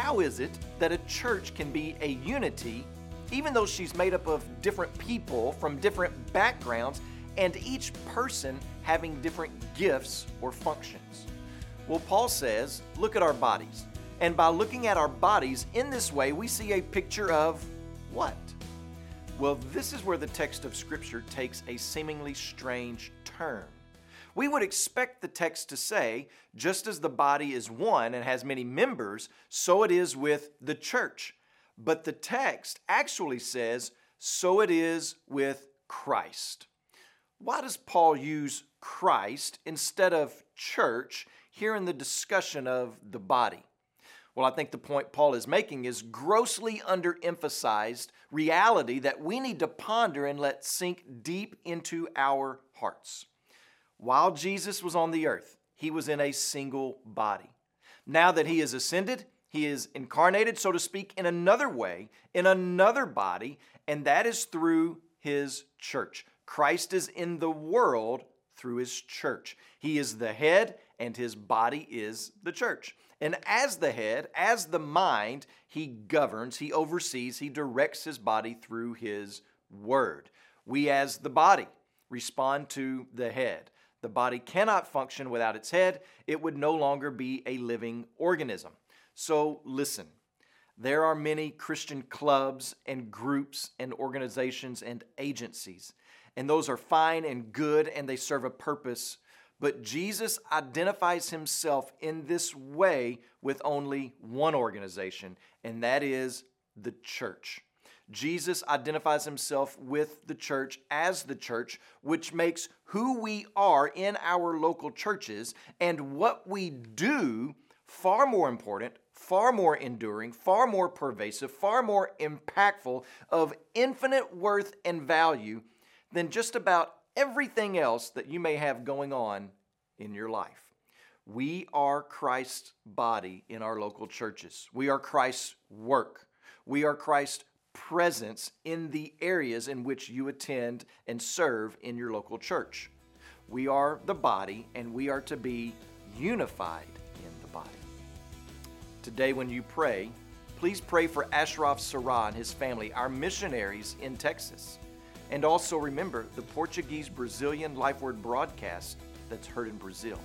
how is it that a church can be a unity even though she's made up of different people from different backgrounds and each person having different gifts or functions? Well, Paul says, look at our bodies. And by looking at our bodies in this way, we see a picture of what? Well, this is where the text of Scripture takes a seemingly strange turn. We would expect the text to say, just as the body is one and has many members, so it is with the church. But the text actually says, so it is with Christ. Why does Paul use Christ instead of church here in the discussion of the body? Well, I think the point Paul is making is grossly underemphasized reality that we need to ponder and let sink deep into our hearts. While Jesus was on the earth, he was in a single body. Now that he is ascended, he is incarnated, so to speak, in another way, in another body, and that is through his church. Christ is in the world through his church. He is the head, and his body is the church. And as the head, as the mind, he governs, he oversees, he directs his body through his word. We, as the body, respond to the head. The body cannot function without its head, it would no longer be a living organism. So listen. There are many Christian clubs and groups and organizations and agencies, and those are fine and good and they serve a purpose but Jesus identifies himself in this way with only one organization, and that is the church. Jesus identifies himself with the church as the church, which makes who we are in our local churches and what we do far more important, far more enduring, far more pervasive, far more impactful, of infinite worth and value than just about everything else that you may have going on in your life. We are Christ's body in our local churches. We are Christ's work. We are Christ's presence in the areas in which you attend and serve in your local church. We are the body and we are to be unified in the body. Today, when you pray, please pray for Ashraf Sarah and his family, our missionaries in Texas. And also remember the Portuguese Brazilian Life Word broadcast that's heard in Brazil.